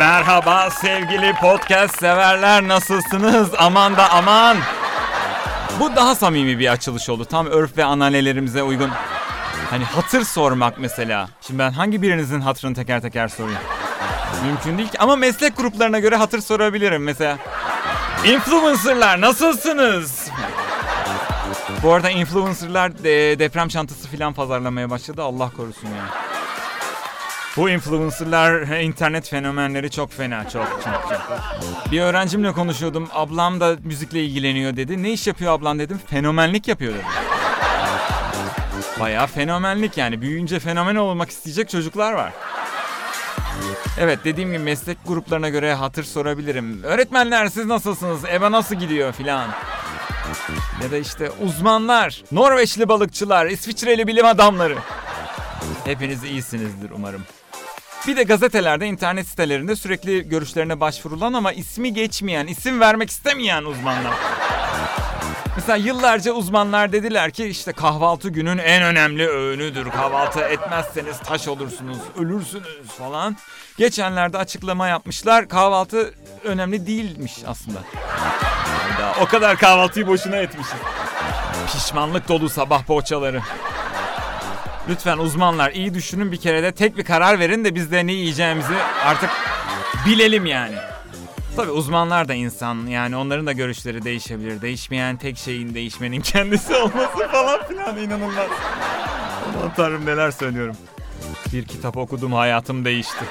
Merhaba sevgili podcast severler nasılsınız? Aman da aman. Bu daha samimi bir açılış oldu. Tam örf ve ananelerimize uygun. Hani hatır sormak mesela. Şimdi ben hangi birinizin hatırını teker teker sorayım? Mümkün değil ki. Ama meslek gruplarına göre hatır sorabilirim mesela. Influencerlar nasılsınız? Bu arada influencerlar de, deprem çantası falan pazarlamaya başladı. Allah korusun ya. Bu influencerlar internet fenomenleri çok fena çok çok çok. Bir öğrencimle konuşuyordum. Ablam da müzikle ilgileniyor dedi. Ne iş yapıyor ablan dedim. Fenomenlik yapıyor dedi. Bayağı fenomenlik yani. Büyüyünce fenomen olmak isteyecek çocuklar var. Evet dediğim gibi meslek gruplarına göre hatır sorabilirim. Öğretmenler siz nasılsınız? EBA nasıl gidiyor filan. Ya da işte uzmanlar, Norveçli balıkçılar, İsviçreli bilim adamları. Hepiniz iyisinizdir umarım. Bir de gazetelerde, internet sitelerinde sürekli görüşlerine başvurulan ama ismi geçmeyen, isim vermek istemeyen uzmanlar. Mesela yıllarca uzmanlar dediler ki işte kahvaltı günün en önemli öğünüdür. Kahvaltı etmezseniz taş olursunuz, ölürsünüz falan. Geçenlerde açıklama yapmışlar. Kahvaltı önemli değilmiş aslında. Hayda, o kadar kahvaltıyı boşuna etmişiz. Pişmanlık dolu sabah poğaçaları. Lütfen uzmanlar iyi düşünün bir kere de tek bir karar verin de biz de ne yiyeceğimizi artık bilelim yani. Tabii uzmanlar da insan yani onların da görüşleri değişebilir. Değişmeyen tek şeyin değişmenin kendisi olması falan filan inanılmaz. Aman tanrım neler söylüyorum. Bir kitap okudum hayatım değişti.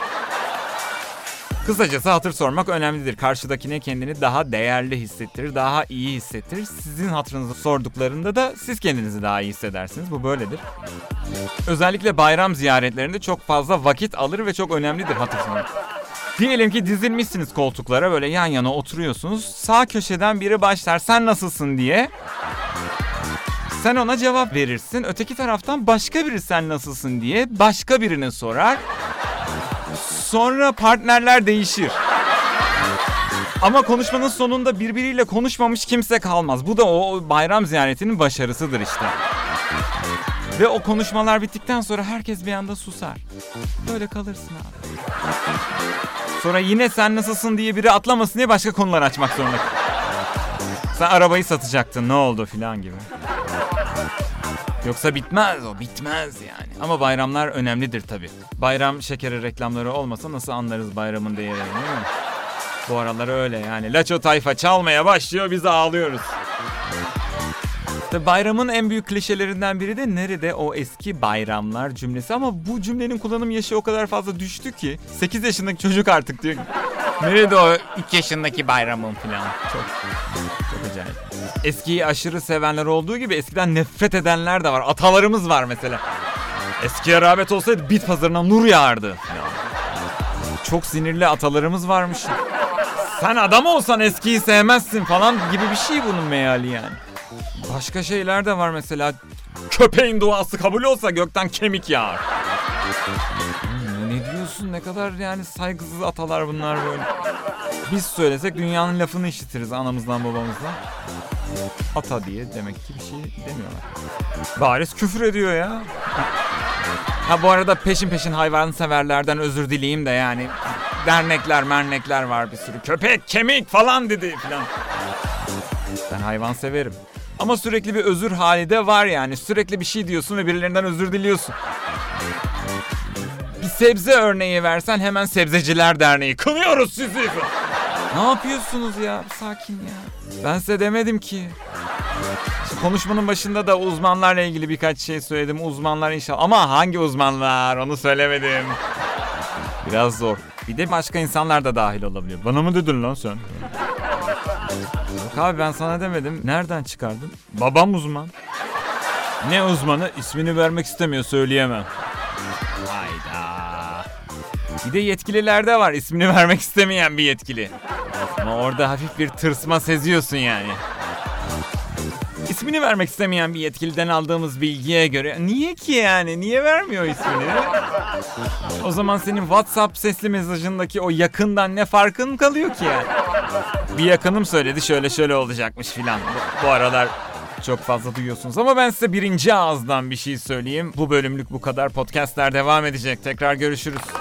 Kısacası hatır sormak önemlidir. Karşıdakine kendini daha değerli hissettirir, daha iyi hissettirir. Sizin hatırınızı sorduklarında da siz kendinizi daha iyi hissedersiniz. Bu böyledir. Özellikle bayram ziyaretlerinde çok fazla vakit alır ve çok önemlidir hatır sormak. Diyelim ki dizilmişsiniz koltuklara böyle yan yana oturuyorsunuz. Sağ köşeden biri başlar sen nasılsın diye. Sen ona cevap verirsin. Öteki taraftan başka biri sen nasılsın diye başka birine sorar. Sonra partnerler değişir. Ama konuşmanın sonunda birbiriyle konuşmamış kimse kalmaz. Bu da o bayram ziyaretinin başarısıdır işte. Ve o konuşmalar bittikten sonra herkes bir anda susar. Böyle kalırsın abi. Sonra yine sen nasılsın diye biri atlamasın diye başka konular açmak zorunda. Sen arabayı satacaktın ne oldu filan gibi. Yoksa bitmez o bitmez yani. Ama bayramlar önemlidir tabi. Bayram şekeri reklamları olmasa nasıl anlarız bayramın değerini değil mi? Bu aralar öyle yani. Laço tayfa çalmaya başlıyor biz ağlıyoruz. Tabii bayramın en büyük klişelerinden biri de nerede o eski bayramlar cümlesi ama bu cümlenin kullanım yaşı o kadar fazla düştü ki 8 yaşındaki çocuk artık diyor. Nerede o 3 yaşındaki bayramın falan. Çok çok acayip. Eskiyi aşırı sevenler olduğu gibi eskiden nefret edenler de var. Atalarımız var mesela. Eskiye rağbet olsaydı bit pazarına nur yağardı. falan. Çok sinirli atalarımız varmış. Sen adam olsan eskiyi sevmezsin falan gibi bir şey bunun meali yani. Başka şeyler de var mesela. Köpeğin duası kabul olsa gökten kemik yağar. Hmm, ne diyorsun ne kadar yani saygısız atalar bunlar böyle. Biz söylesek dünyanın lafını işitiriz anamızdan babamızdan. Ata diye demek ki bir şey demiyorlar. Bariz küfür ediyor ya. Ha bu arada peşin peşin hayvan severlerden özür dileyeyim de yani dernekler mernekler var bir sürü. Köpek kemik falan dedi filan. Ben hayvan severim. Ama sürekli bir özür hali de var yani. Sürekli bir şey diyorsun ve birilerinden özür diliyorsun. Bir sebze örneği versen hemen Sebzeciler Derneği. Kınıyoruz sizi. ne yapıyorsunuz ya? Sakin ya. Ben size demedim ki. Konuşmanın başında da uzmanlarla ilgili birkaç şey söyledim. Uzmanlar inşallah. Ama hangi uzmanlar onu söylemedim. Biraz zor. Bir de başka insanlar da dahil olabiliyor. Bana mı dedin lan sen? Yok abi ben sana demedim. Nereden çıkardın? Babam uzman. Ne uzmanı? İsmini vermek istemiyor söyleyemem. Hayda. Bir de yetkililerde var ismini vermek istemeyen bir yetkili. Ama orada hafif bir tırsma seziyorsun yani. İsmini vermek istemeyen bir yetkiliden aldığımız bilgiye göre niye ki yani niye vermiyor ismini? O zaman senin WhatsApp sesli mesajındaki o yakından ne farkın kalıyor ki yani? Bir yakınım söyledi şöyle şöyle olacakmış filan. Bu, bu aralar çok fazla duyuyorsunuz ama ben size birinci ağızdan bir şey söyleyeyim. Bu bölümlük bu kadar. Podcastler devam edecek. Tekrar görüşürüz.